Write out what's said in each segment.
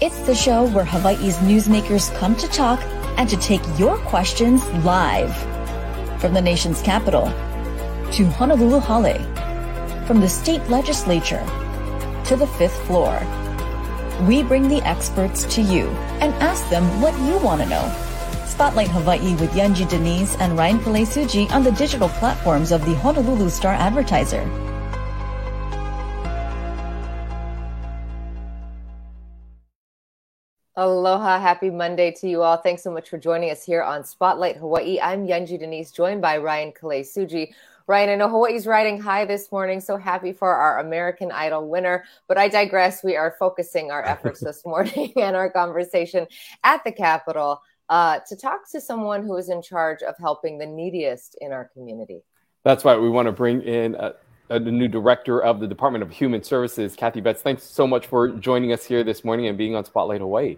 It's the show where Hawaii's newsmakers come to talk and to take your questions live. From the nation's capital to Honolulu Hale, from the state legislature to the fifth floor. We bring the experts to you and ask them what you want to know. Spotlight Hawaii with Yunji de Nies and Ryan Tsuji on the digital platforms of the Honolulu Star Advertiser. Aloha, happy Monday to you all. Thanks so much for joining us here on Spotlight Hawaii. I'm Yunji de Nies, joined by Ryan Kalei Tsuji. Ryan, I know Hawaii's riding high this morning, so happy for our American Idol winner. But I digress. We are focusing our efforts this morning and our conversation at the Capitol uh, to talk to someone who is in charge of helping the neediest in our community. That's right. We want to bring in a, a new director of the Department of Human Services, Cathy Betts. Thanks so much for joining us here this morning and being on Spotlight Hawaii.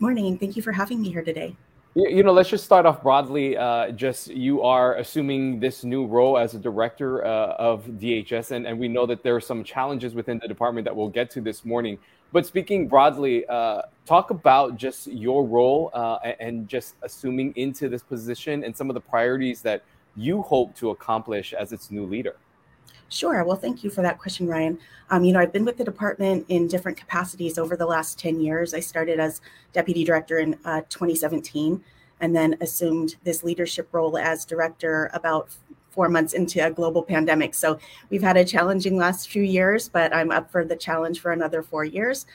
Morning, thank you for having me here today. You know, let's just start off broadly. Uh, just you are assuming this new role as a director uh, of DHS, and, and we know that there are some challenges within the department that we'll get to this morning. But speaking broadly, uh, talk about just your role uh, and just assuming into this position and some of the priorities that you hope to accomplish as its new leader. Sure. Well, thank you for that question, Ryan. Um, you know, I've been with the department in different capacities over the last 10 years. I started as deputy director in uh, 2017 and then assumed this leadership role as director about four months into a global pandemic. So we've had a challenging last few years, but I'm up for the challenge for another four years.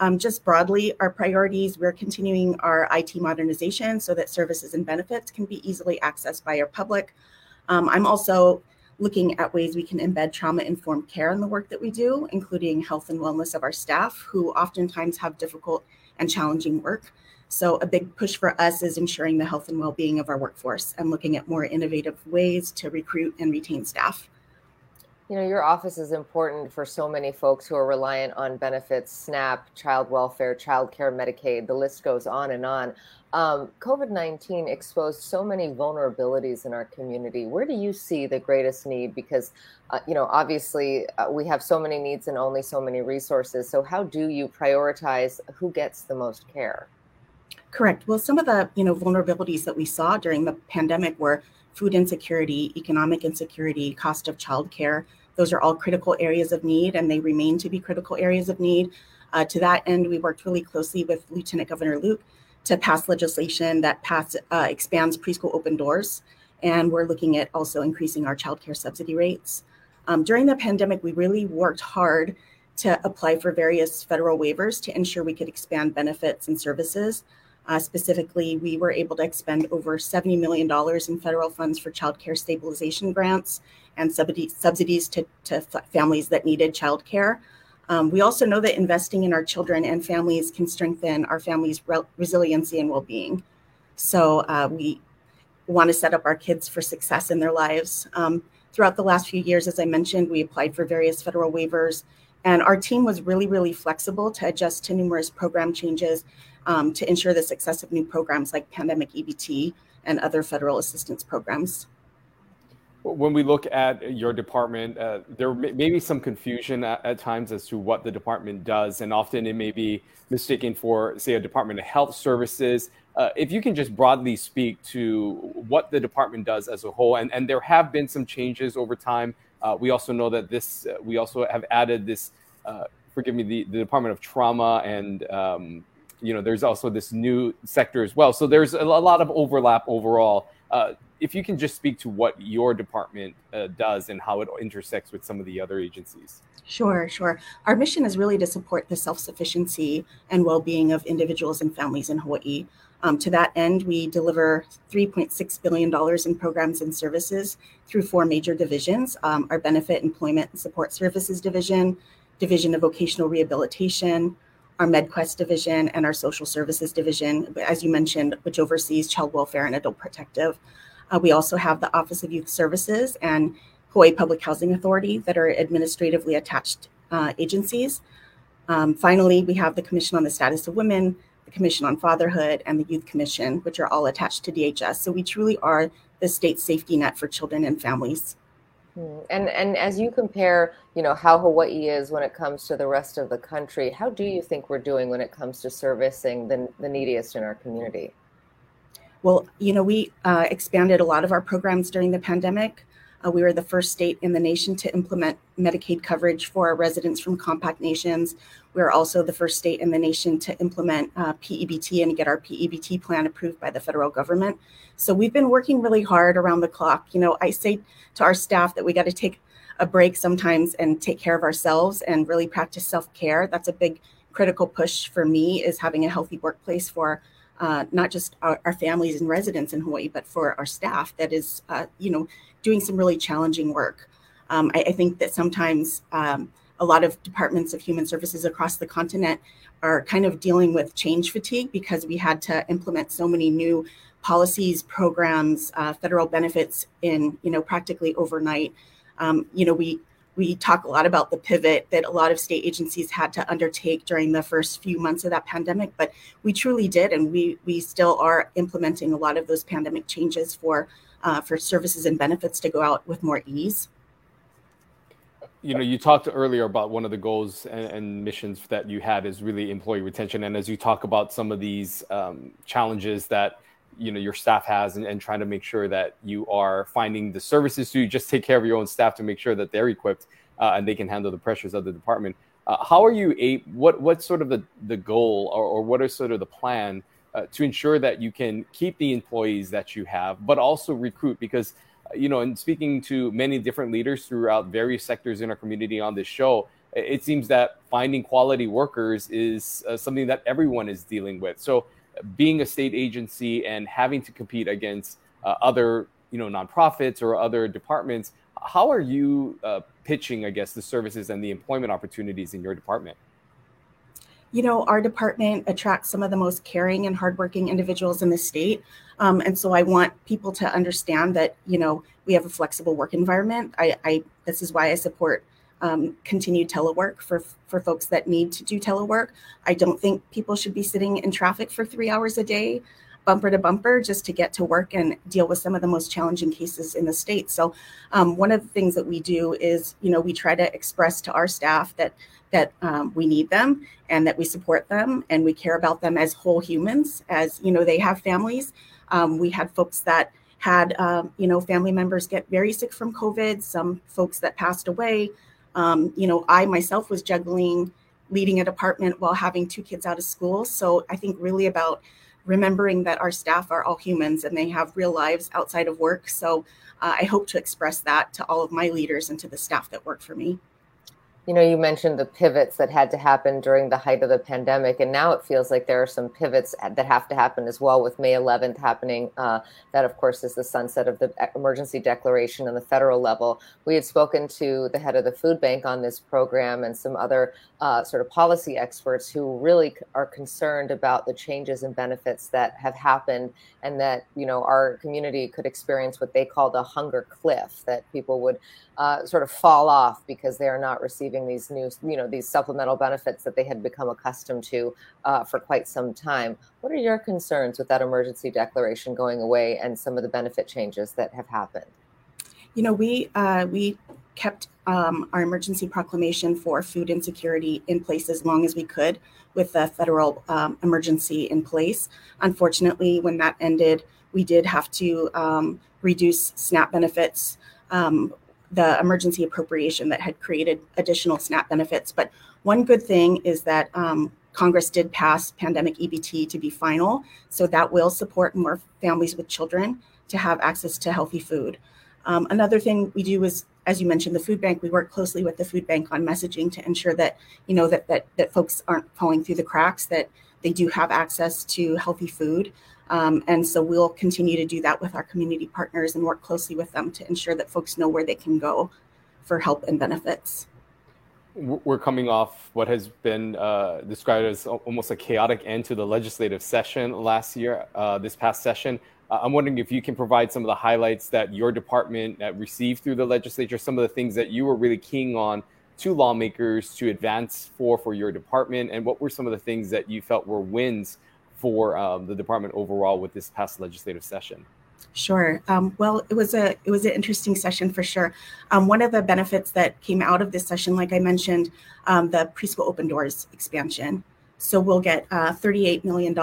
Um, just broadly, our priorities, we're continuing our IT modernization so that services and benefits can be easily accessed by our public. Um, I'm also looking at ways we can embed trauma informed care in the work that we do, including health and wellness of our staff, who oftentimes have difficult and challenging work. So, a big push for us is ensuring the health and well being of our workforce and looking at more innovative ways to recruit and retain staff. You know, your office is important for so many folks who are reliant on benefits, SNAP, child welfare, child care, Medicaid, the list goes on and on. Um, COVID 19 exposed so many vulnerabilities in our community. Where do you see the greatest need? Because, uh, you know, obviously uh, we have so many needs and only so many resources. So, how do you prioritize who gets the most care? Correct. Well, some of the, you know, vulnerabilities that we saw during the pandemic were food insecurity, economic insecurity, cost of childcare. Those are all critical areas of need, and they remain to be critical areas of need. Uh, to that end, we worked really closely with Lieutenant Governor Luke to pass legislation that pass, uh, expands preschool open doors. And we're looking at also increasing our childcare subsidy rates. Um, during the pandemic, we really worked hard to apply for various federal waivers to ensure we could expand benefits and services. Uh, specifically, we were able to expend over $70 million in federal funds for childcare stabilization grants and subsidies to, to families that needed childcare. Um, we also know that investing in our children and families can strengthen our families' re- resiliency and well being. So uh, we want to set up our kids for success in their lives. Um, throughout the last few years, as I mentioned, we applied for various federal waivers, and our team was really, really flexible to adjust to numerous program changes um, to ensure the success of new programs like Pandemic EBT and other federal assistance programs when we look at your department, uh, there may, may be some confusion at, at, times as to what the department does, and often it may be mistaken for, say, a Department of Health Services. Uh, if you can just broadly speak to what the department does as a whole, and, and there have been some changes over time. Uh, we also know that this, uh, we also have added this, uh, forgive me, the, the Department of Trauma, and um, you know, there's also this new sector as well. So there's a, a lot of overlap overall. Uh, if you can just speak to what your department uh, does and how it intersects with some of the other agencies. Sure, sure. Our mission is really to support the self sufficiency and well being of individuals and families in Hawaii. Um, to that end, we deliver $3.6 billion in programs and services through four major divisions um, our Benefit, Employment, and Support Services Division, Division of Vocational Rehabilitation, our MedQuest division, and our Social Services division, as you mentioned, which oversees child welfare and adult protective. Uh, we also have the Office of Youth Services and Hawaii Public Housing Authority that are administratively attached uh, agencies. Um, finally, we have the Commission on the Status of Women, the Commission on Fatherhood, and the Youth Commission, which are all attached to DHS. So we truly are the state safety net for children and families. Hmm. And and as you compare, you know, how Hawaii is when it comes to the rest of the country, how do you think we're doing when it comes to servicing the, the neediest in our community? Well, you know, we uh, expanded a lot of our programs during the pandemic. Uh, we were the first state in the nation to implement Medicaid coverage for residents from compact nations. We are also the first state in the nation to implement uh, PEBT and get our PEBT plan approved by the federal government. So we've been working really hard around the clock. You know, I say to our staff that we got to take a break sometimes and take care of ourselves and really practice self-care. That's a big critical push for me is having a healthy workplace for uh, not just our, our, families and residents in Hawaii, but for our staff that is, uh, you know, doing some really challenging work. Um, I, I, think that sometimes um, a lot of departments of human services across the continent are kind of dealing with change fatigue because we had to implement so many new policies, programs, uh, federal benefits in, you know, practically overnight. Um, you know, we we talk a lot about the pivot that a lot of state agencies had to undertake during the first few months of that pandemic, but we truly did, and we we still are implementing a lot of those pandemic changes for uh, for services and benefits to go out with more ease. You know, you talked earlier about one of the goals and, and missions that you had is really employee retention, and as you talk about some of these um, challenges that you know your staff has and, and trying to make sure that you are finding the services to just take care of your own staff to make sure that they're equipped uh, and they can handle the pressures of the department. Uh, how are you a what what's sort of the the goal or, or are sort of the plan uh, to ensure that you can keep the employees that you have but also recruit? Because uh, you know in speaking to many different leaders throughout various sectors in our community on this show it seems that finding quality workers is uh, something that everyone is dealing with. So being a state agency and having to compete against uh, other you know nonprofits or other departments how are you uh, pitching i guess the services and the employment opportunities in your department? You know our department attracts some of the most caring and hardworking individuals in the state. Um, and so i want people to understand that you know we have a flexible work environment. I, I this is why i support um, continued telework for for folks that need to do telework. I don't think people should be sitting in traffic for three hours a day, bumper to bumper, just to get to work and deal with some of the most challenging cases in the state. So, um, one of the things that we do is, you know, we try to express to our staff that that um, we need them and that we support them and we care about them as whole humans. As you know, they have families. Um, we had folks that had, um, you know, family members get very sick from COVID. Some folks that passed away. Um, you know, I myself was juggling leading a department while having two kids out of school. So I think really about remembering that our staff are all humans and they have real lives outside of work. So uh, I hope to express that to all of my leaders and to the staff that work for me you know, you mentioned the pivots that had to happen during the height of the pandemic, and now it feels like there are some pivots that have to happen as well. With May 11th happening, uh, that of course is the sunset of the emergency declaration on the federal level. We had spoken to the head of the food bank on this program and some other uh, sort of policy experts who really are concerned about the changes and benefits that have happened, and that you know our community could experience what they called a hunger cliff, that people would uh, sort of fall off because they are not receiving these new, you know, these supplemental benefits that they had become accustomed to uh, for quite some time. What are your concerns with that emergency declaration going away and some of the benefit changes that have happened? You know, we uh, we kept um, our emergency proclamation for food insecurity in place as long as we could with the federal um, emergency in place. Unfortunately, when that ended, we did have to um, reduce SNAP benefits um, the emergency appropriation that had created additional SNAP benefits. But one good thing is that um, Congress did pass pandemic EBT to be final. So that will support more families with children to have access to healthy food. Um, another thing we do is, as you mentioned, the food bank. We work closely with the food bank on messaging to ensure that you know that that that folks aren't falling through the cracks. That they do have access to healthy food. Um, and so we'll continue to do that with our community partners and work closely with them to ensure that folks know where they can go for help and benefits. We're coming off what has been uh, described as almost a chaotic end to the legislative session last year, uh, this past session. Uh, I'm wondering if you can provide some of the highlights that your department received through the legislature, some of the things that you were really keen on to lawmakers to advance for for your department, and what were some of the things that you felt were wins for um, the department overall with this past legislative session? Sure. Um, well, it was a it was an interesting session for sure. Um, one of the benefits that came out of this session, like I mentioned, um, the preschool open doors expansion. So we'll get uh, $38 million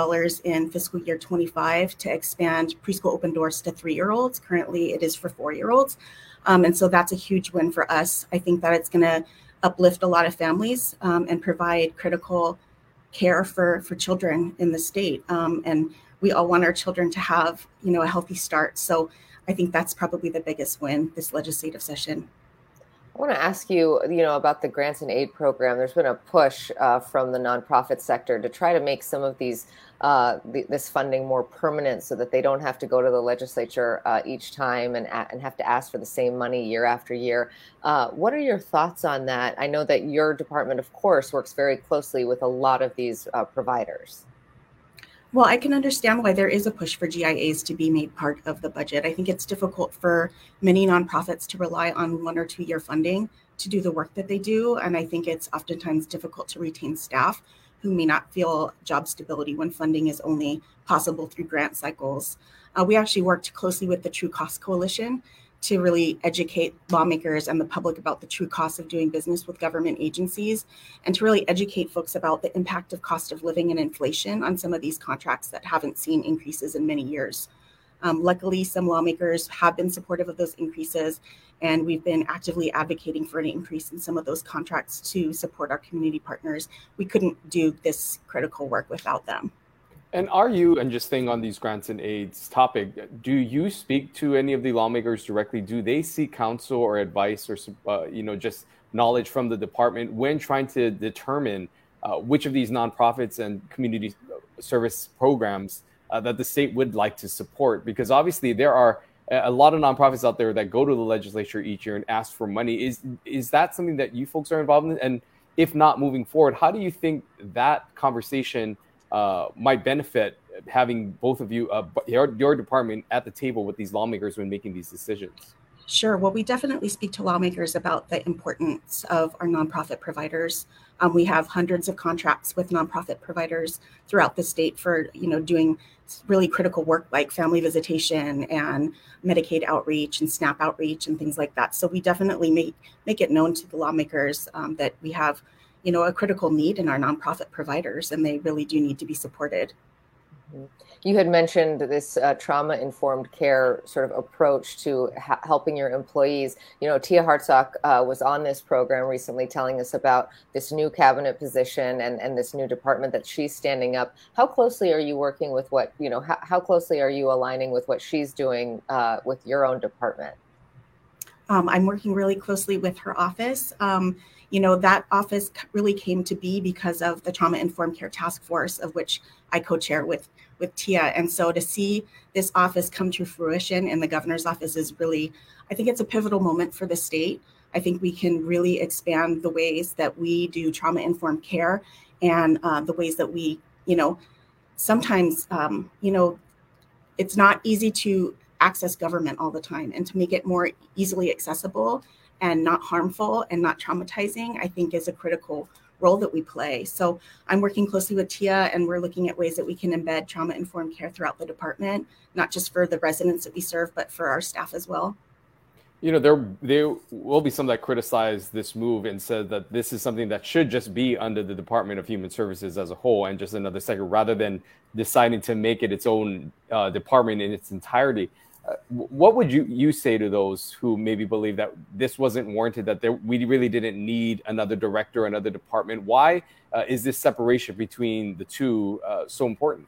in fiscal year 25 to expand preschool open doors to three-year-olds. Currently, it is for four-year-olds, um, and so that's a huge win for us. I think that it's going to uplift a lot of families um, and provide critical care for for children in the state. Um, and we all want our children to have, you know, a healthy start. So I think that's probably the biggest win this legislative session. I want to ask you, you know, about the grants and aid program. There's been a push uh, from the nonprofit sector to try to make some of these uh, th- this funding more permanent, so that they don't have to go to the legislature uh, each time and a- and have to ask for the same money year after year. Uh, what are your thoughts on that? I know that your department, of course, works very closely with a lot of these uh, providers. Well, I can understand why there is a push for GIAs to be made part of the budget. I think it's difficult for many nonprofits to rely on one or two year funding to do the work that they do. And I think it's oftentimes difficult to retain staff who may not feel job stability when funding is only possible through grant cycles. Uh, we actually worked closely with the True Cost Coalition to really educate lawmakers and the public about the true cost of doing business with government agencies and to really educate folks about the impact of cost of living and inflation on some of these contracts that haven't seen increases in many years. Um, luckily, some lawmakers have been supportive of those increases, and we've been actively advocating for an increase in some of those contracts to support our community partners. We couldn't do this critical work without them. And are you, and just staying on these grants and aids topic, do you speak to any of the lawmakers directly? Do they seek counsel or advice or, uh, you know, just knowledge from the department when trying to determine uh, which of these nonprofits and community service programs uh, that the state would like to support? Because obviously there are a lot of nonprofits out there that go to the legislature each year and ask for money. Is is that something that you folks are involved in? And if not, moving forward, how do you think that conversation? Uh, might benefit having both of you, uh, your, your department, at the table with these lawmakers when making these decisions? Sure. Well, we definitely speak to lawmakers about the importance of our nonprofit providers. Um, we have hundreds of contracts with nonprofit providers throughout the state for you know doing really critical work like family visitation and Medicaid outreach and SNAP outreach and things like that. So we definitely make make it known to the lawmakers um, that we have you know a critical need in our nonprofit providers and they really do need to be supported. Mm-hmm. you had mentioned this uh, trauma informed care sort of approach to ha- helping your employees. You know tia hartsock uh, was on this program recently telling us about this new cabinet position and, and this new department that she's standing up. How closely are you working with what you know how, how closely are you aligning with what she's doing uh, with your own department? Um, i'm working really closely with her office. Um, you know, that office really came to be because of the Trauma Informed Care Task Force, of which I co-chair with with Tia. And so to see this office come to fruition in the governor's office is really, I think it's a pivotal moment for the state. I think we can really expand the ways that we do trauma informed care and uh, the ways that we, you know, sometimes, um, you know, it's not easy to access government all the time and to make it more easily accessible and not harmful and not traumatizing, I think is a critical role that we play. So I'm working closely with Tia and we're looking at ways that we can embed trauma informed care throughout the department, not just for the residents that we serve, but for our staff as well. You know, there there will be some that criticize this move and said that this is something that should just be under the Department of Human Services as a whole and just another sector rather than deciding to make it its own uh, department in its entirety what would you you say to those who maybe believe that this wasn't warranted that there, we really didn't need another director another department why uh, is this separation between the two uh, so important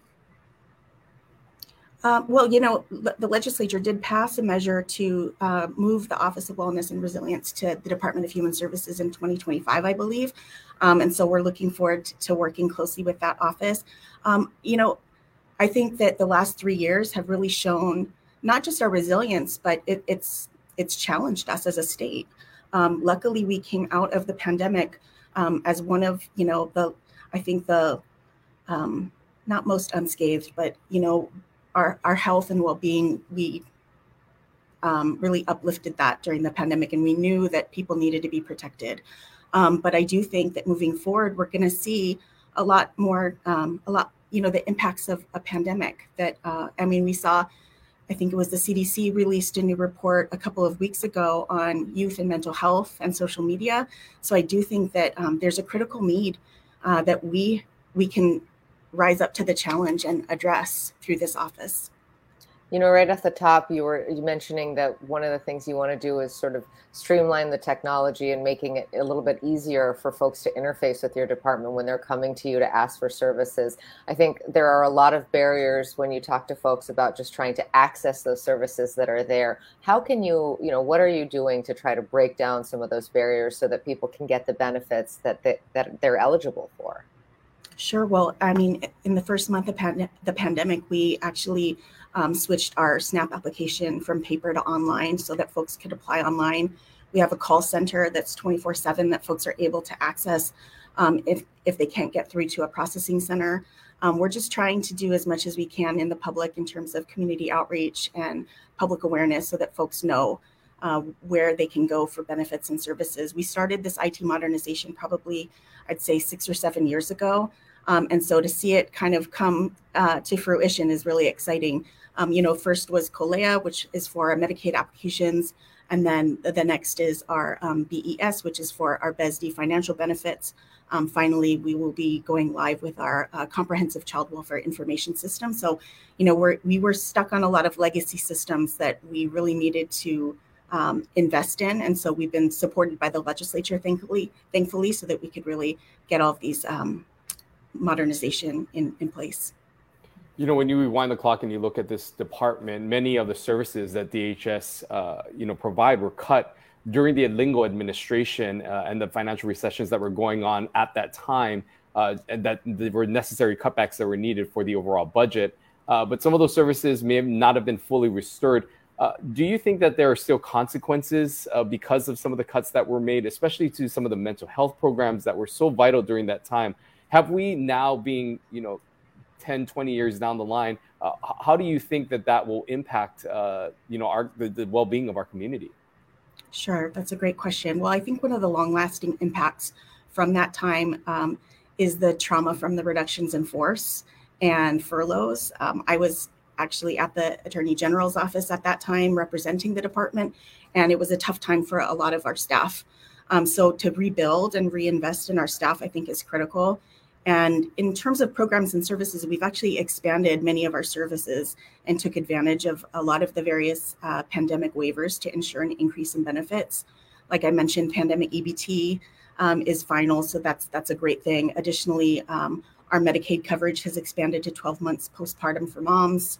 uh, well, you know, the legislature did pass a measure to uh, move the Office of Wellness and Resilience to the Department of Human Services in 2025, I believe. Um, and so we're looking forward to working closely with that office. Um, you know, I think that the last three years have really shown not just our resilience, but it, it's it's challenged us as a state. Um, luckily, we came out of the pandemic um, as one of you know the I think the um, not most unscathed, but you know our our health and well being we um, really uplifted that during the pandemic, and we knew that people needed to be protected. Um, but I do think that moving forward, we're going to see a lot more, um, a lot, you know, the impacts of a pandemic. That uh, I mean, we saw I think it was the CDC released a new report a couple of weeks ago on youth and mental health and social media. So I do think that um, there's a critical need uh, that we we can rise up to the challenge and address through this office. You know, right at the top, you were mentioning that one of the things you want to do is sort of streamline the technology and making it a little bit easier for folks to interface with your department when they're coming to you to ask for services. I think there are a lot of barriers when you talk to folks about just trying to access those services that are there. How can you, you know, what are you doing to try to break down some of those barriers so that people can get the benefits that they, that they're eligible for? Sure. Well, I mean, in the first month of the pandemic, we actually um, switched our SNAP application from paper to online so that folks could apply online. We have a call center that's 24 7 that folks are able to access um, if, if they can't get through to a processing center. Um, we're just trying to do as much as we can in the public in terms of community outreach and public awareness so that folks know uh, where they can go for benefits and services. We started this IT modernization probably, I'd say, six or seven years ago. Um, and so to see it kind of come uh, to fruition is really exciting. Um, you know, first was KOLEA, which is for Medicaid applications. And then the next is our um, BES, which is for our BESD financial benefits. Um, finally, we will be going live with our uh, comprehensive child welfare information system. So, you know, we're, we were stuck on a lot of legacy systems that we really needed to um, invest in. And so we've been supported by the legislature, thankfully, thankfully, so that we could really get all of these um, modernization in, in place. You know, when you rewind the clock and you look at this department, many of the services that DHS, uh, you know, provide were cut during the Lingle administration uh, and the financial recessions that were going on at that time, uh, and that there were necessary cutbacks that were needed for the overall budget. Uh, but some of those services may not have been fully restored. Uh, do you think that there are still consequences uh, because of some of the cuts that were made, especially to some of the mental health programs that were so vital during that time? Have we now being you know 10 20 years down the line uh, how do you think that that will impact uh, you know our the, the, well-being of our community? Sure that's a great question. Well i think one of the long-lasting impacts from that time um, is the trauma from the reductions in force and furloughs. Um, i was actually at the attorney general's office at that time representing the department and it was a tough time for a lot of our staff. Um, so to rebuild and reinvest in our staff i think is critical and in terms of programs and services, we've actually expanded many of our services and took advantage of a lot of the various uh, pandemic waivers to ensure an increase in benefits. Like I mentioned, pandemic EBT um, is final, so that's that's a great thing. Additionally, um, our Medicaid coverage has expanded to 12 months postpartum for moms.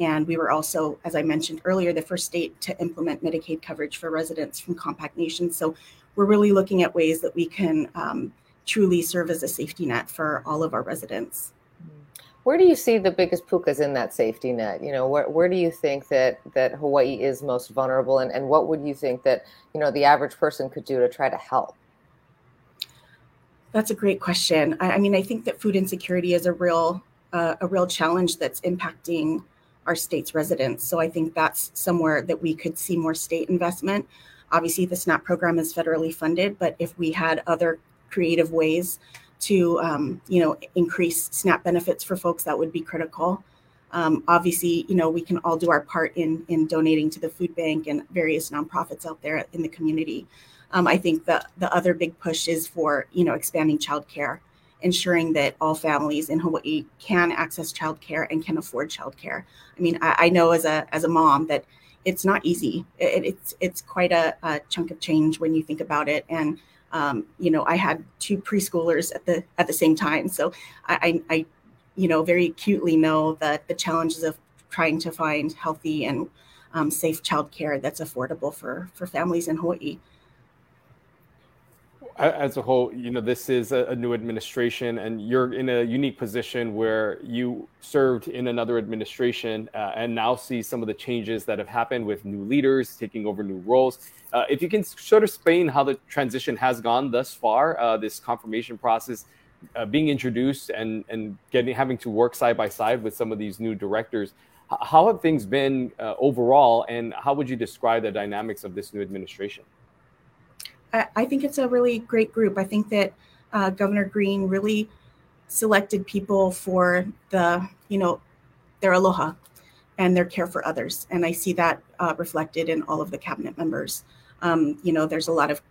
And we were also, as I mentioned earlier, the first state to implement Medicaid coverage for residents from compact nations. So we're really looking at ways that we can um, truly serve as a safety net for all of our residents. Where do you see the biggest pukas in that safety net? You know, where, where do you think that that Hawaii is most vulnerable, and, and what would you think that you know the average person could do to try to help? That's a great question. I, I mean, I think that food insecurity is a real uh, a real challenge that's impacting our state's residents. So I think that's somewhere that we could see more state investment. Obviously, the SNAP program is federally funded, but if we had other creative ways to um, you know increase SNAP benefits for folks that would be critical. Um, obviously, you know we can all do our part in in donating to the food bank and various nonprofits out there in the community. Um, I think the the other big push is for you know expanding childcare, ensuring that all families in Hawaii can access childcare and can afford childcare. I mean, I, I know as a as a mom that it's not easy. It, it's it's quite a, a chunk of change when you think about it, and um, you know, I had two preschoolers at the at the same time, so I, I, you know, very acutely know that the challenges of trying to find healthy and um, safe childcare that's affordable for for families in Hawaii as a whole, you know, this is a, new administration, and you're in a unique position where you served in another administration uh, and now see some of the changes that have happened with new leaders taking over new roles. Uh, if you can sort of explain how the transition has gone thus far, uh, this confirmation process uh, being introduced and and getting having to work side by side with some of these new directors. How have things been uh, overall, and how would you describe the dynamics of this new administration? I, think it's a really great group. I think that uh, Governor Green really selected people for the, you know, their aloha. and their care for others. And I see that uh, reflected in all of the cabinet members. Um, you know, there's a lot of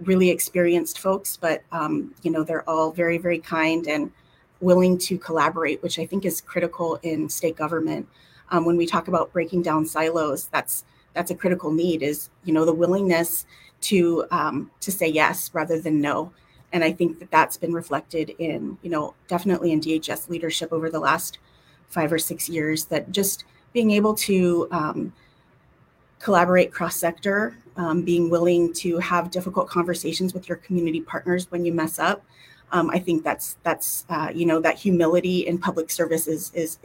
really experienced folks, but um, you know, they're all very, very kind and willing to collaborate, which I think is critical in state government. Um, when we talk about breaking down silos, that's that's a critical need. Is you know the willingness to um, to say yes rather than no, and I think that that's been reflected in you know definitely in DHS leadership over the last five or six years. That just being able to um, collaborate cross sector, um, being willing to have difficult conversations with your community partners when you mess up. Um, I think that's that's uh, you know that humility in public service is is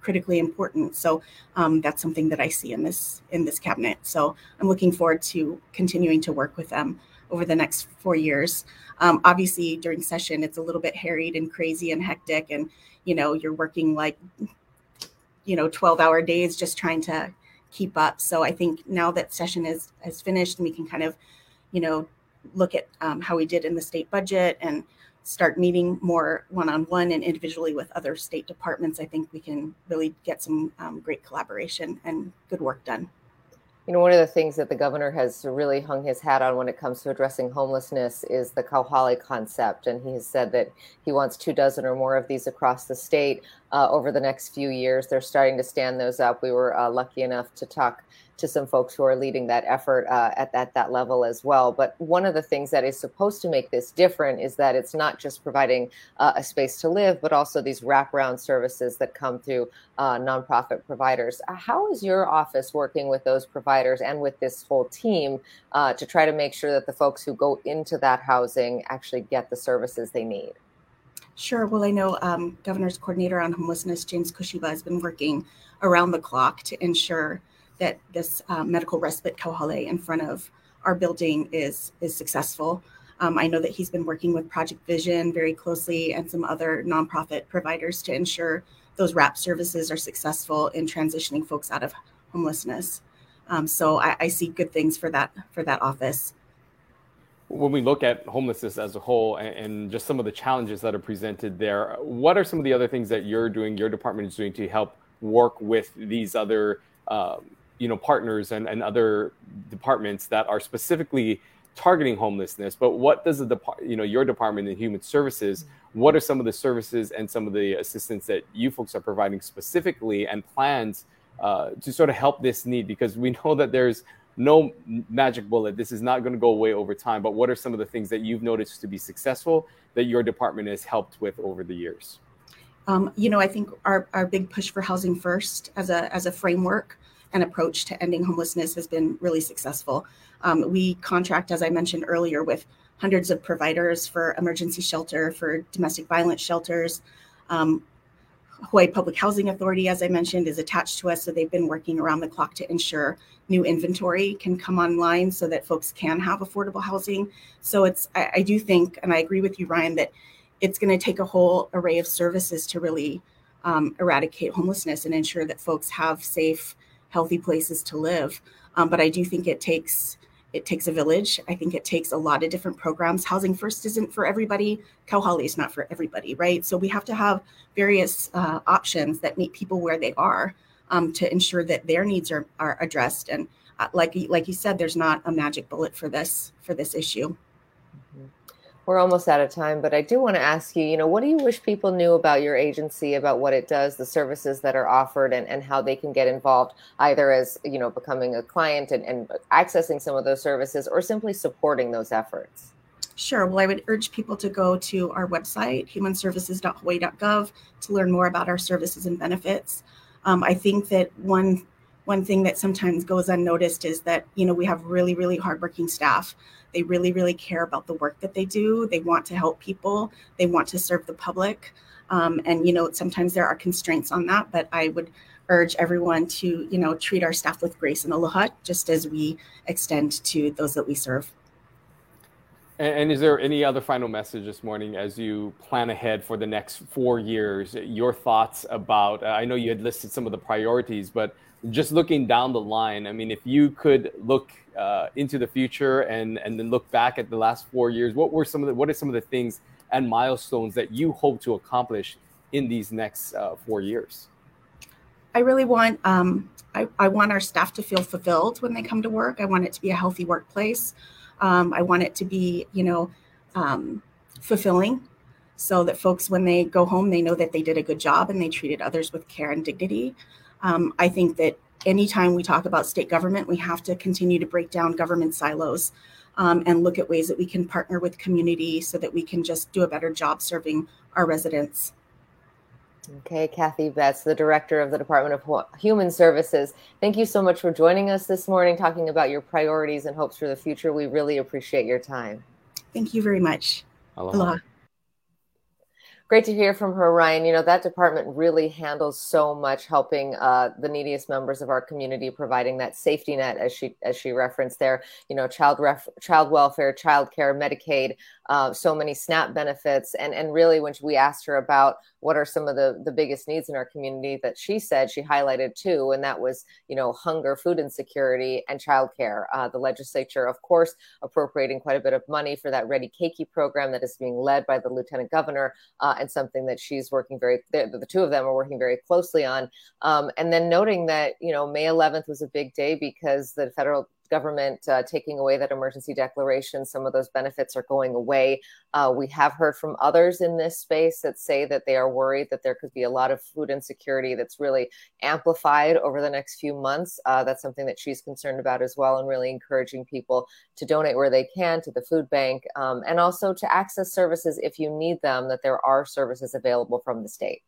critically important. So um, that's something that I see in this in this cabinet. So I'm looking forward to continuing to work with them over the next four years. Um, obviously, during session, it's a little bit harried and crazy and hectic, and you know you're working like you know 12 hour days just trying to keep up so i think now that session is has finished we can kind of you know look at um, how we did in the state budget and start meeting more one-on-one and individually with other state departments i think we can really get some um, great collaboration and good work done you know, one of the things that the governor has really hung his hat on when it comes to addressing homelessness is the Kauhale concept. And he has said that he wants two dozen or more of these across the state uh, over the next few years. They're starting to stand those up. We were uh, lucky enough to talk to some folks who are leading that effort uh, at that, that level as well. But one of the things that is supposed to make this different is that it's not just providing uh, a space to live, but also these wraparound services that come through uh, nonprofit providers. Uh, how is your office working with those providers and with this whole team uh, to try to make sure that the folks who go into that housing actually get the services they need? Sure. Well, I know um, Governor's Coordinator on Homelessness, James Koshiba, has been working around the clock to ensure that this um, medical respite Kauhale in front of our building is is successful. Um, I know that he's been working with Project Vision very closely and some other nonprofit providers to ensure those WRAP services are successful in transitioning folks out of homelessness. Um, so I, I, see good things for that for that office. When we look at homelessness as a whole and, and just some of the challenges that are presented there, what are some of the other things that you're doing, your department is doing to help work with these other um, you know partners and, and other departments that are specifically targeting homelessness? But what does the depart you know your department in human services what are some of the services and some of the assistance that you folks are providing specifically and plans uh, to sort of help this need? Because we know that there's no magic bullet this is not going to go away over time but what are some of the things that you've noticed to be successful that your department has helped with over the years um, you know i think our, our big push for housing first as a as a framework and approach to ending homelessness has been really successful. Um, we contract, as I mentioned earlier, with hundreds of providers for emergency shelter, for domestic violence shelters. Um, Hawaii Public Housing Authority, as I mentioned, is attached to us. So they've been working around the clock to ensure new inventory can come online so that folks can have affordable housing. So it's, I, I do think, and I agree with you, Ryan, that it's going to take a whole array of services to really um, eradicate homelessness and ensure that folks have safe, healthy places to live. Um, but I do think it takes it takes a village. I think it takes a lot of different programs. Housing First isn't for everybody. Kauhale is not for everybody, right? So we have to have various uh, options that meet people where they are um, to ensure that their needs are, are addressed. And uh, like like you said, there's not a magic bullet for this for this issue we're almost out of time, but I do want to ask you, you know, what do you wish people knew about your agency, about what it does, the services that are offered, and, and how they can get involved, either as, you know, becoming a client and, and accessing some of those services or simply supporting those efforts? Sure. Well, I would urge people to go to our website, humanservices.hawaii.gov, to learn more about our services and benefits. Um, I think that one one thing that sometimes goes unnoticed is that you know we have really really hardworking staff they really, really care about the work that they do. They want to help people. They want to serve the public. Um, and you know, sometimes there are constraints on that, but I would urge everyone to you know treat our staff with grace and aloha, just as we extend to those that we serve. And, is there any other final message this morning as you plan ahead for the next four years? Your thoughts about, uh, I know you had listed some of the priorities, but just looking down the line, I mean, if you could look uh, into the future and and then look back at the last four years, what were some of the what are some of the things and milestones that you hope to accomplish in these next uh, four years? I really want um, I, I want our staff to feel fulfilled when they come to work. I want it to be a healthy workplace. Um, I want it to be, you know, um, fulfilling so that folks, when they go home, they know that they did a good job and they treated others with care and dignity. Um, I think that anytime we talk about state government, we have to continue to break down government silos um, and look at ways that we can partner with community so that we can just do a better job serving our residents. Okay, Cathy Betts, the director of the Department of Human Services. Thank you so much for joining us this morning, talking about your priorities and hopes for the future. We really appreciate your time. Thank you very much. Aloha. Aloha great to hear from her, Ryan. You know, that department really handles so much helping uh, the neediest members of our community, providing that safety net, as she as she referenced there. You know, child ref, child welfare, child care, Medicaid, uh, so many SNAP benefits, and and really when we asked her about what are some of the the biggest needs in our community, that she said she highlighted too, and that was you know hunger, food insecurity, and childcare. Uh, the legislature, of course, appropriating quite a bit of money for that Ready Keiki program that is being led by the lieutenant governor uh, and something that she's working very the, the, two of them are working very closely on um, and then noting that you know may 11th was a big day because the federal government uh, taking away that emergency declaration some of those benefits are going away uh, we have heard from others in this space that say that they are worried that there could be a lot of food insecurity that's really amplified over the next few months uh, that's something that she's concerned about as well and really encouraging people to donate where they can to the food bank um, and also to access services if you need them that there are services available from the state.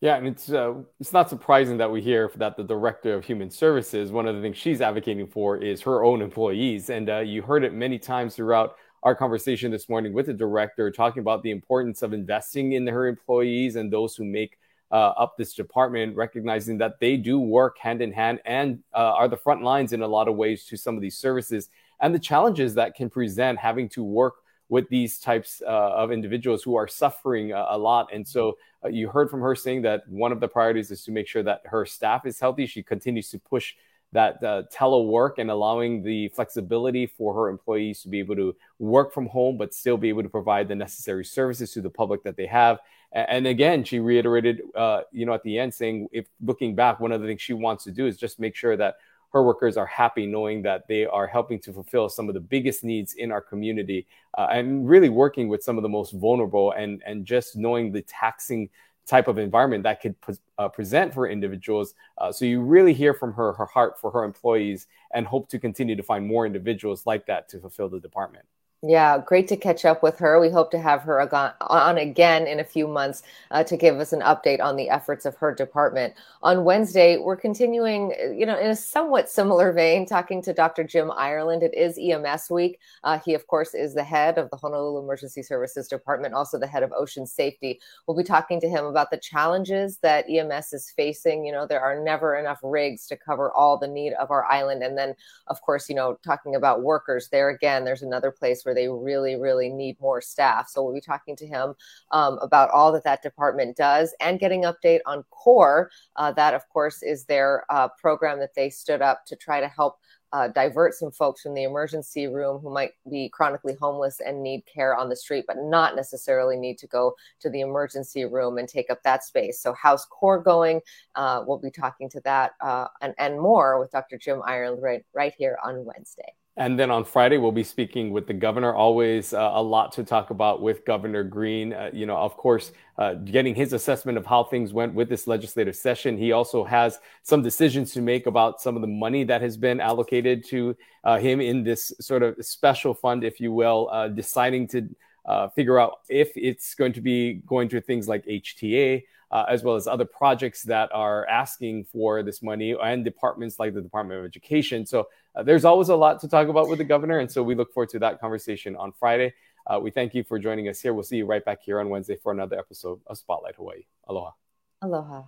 Yeah, and it's uh, it's not surprising that we hear that the director of human services, one of the things she's advocating for is her own employees, and uh, you heard it many times throughout our conversation this morning with the director, talking about the importance of investing in her employees and those who make uh, up this department, recognizing that they do work hand in hand and uh, are the front lines in a lot of ways to some of these services, and the challenges that can present having to work with these types uh, of individuals who are suffering a, a lot. And so uh, you heard from her saying that one of the priorities is to make sure that her staff is healthy. She continues to push that uh, telework and allowing the flexibility for her employees to be able to work from home, but still be able to provide the necessary services to the public that they have. And again, she reiterated, uh, you know, at the end, saying if looking back, one of the things she wants to do is just make sure that her workers are happy knowing that they are helping to fulfill some of the biggest needs in our community uh, and really working with some of the most vulnerable and, and just knowing the taxing type of environment that could pre- uh, present for individuals. Uh, so you really hear from her, her heart for her employees and hope to continue to find more individuals like that to fulfill the department. Yeah, great to catch up with her. We hope to have her on again in a few months uh, to give us an update on the efforts of her department. On Wednesday, we're continuing, you know, in a somewhat similar vein, talking to Dr. Jim Ireland. It is EMS week. Uh, he, of course, is the head of the Honolulu Emergency Services Department, also the head of Ocean Safety. We'll be talking to him about the challenges that EMS is facing. You know, there are never enough rigs to cover all the need of our island. And then, of course, you know, talking about workers, there again, there's another place where where they really, really need more staff. So we'll be talking to him um, about all that that department does and getting update on CORE. Uh, that, of course, is their uh, program that they stood up to try to help uh, divert some folks from the emergency room who might be chronically homeless and need care on the street, but not necessarily need to go to the emergency room and take up that space. So, how's CORE going? Uh, we'll be talking to that uh, and, and more with Dr. Jim Ireland right, right here on Wednesday. And then on Friday, we'll be speaking with the governor. Always uh, a lot to talk about with Governor Green. Uh, you know, of course, uh, getting his assessment of how things went with this legislative session. He also has some decisions to make about some of the money that has been allocated to uh, him in this sort of special fund, if you will, uh, deciding to uh, figure out if it's going to be going to things like HTA uh, as well as other projects that are asking for this money and departments like the Department of Education. So uh, there's always a lot to talk about with the governor. And so we look forward to that conversation on Friday. Uh, we thank you for joining us here. We'll see you right back here on Wednesday for another episode of Spotlight Hawaii. Aloha. Aloha.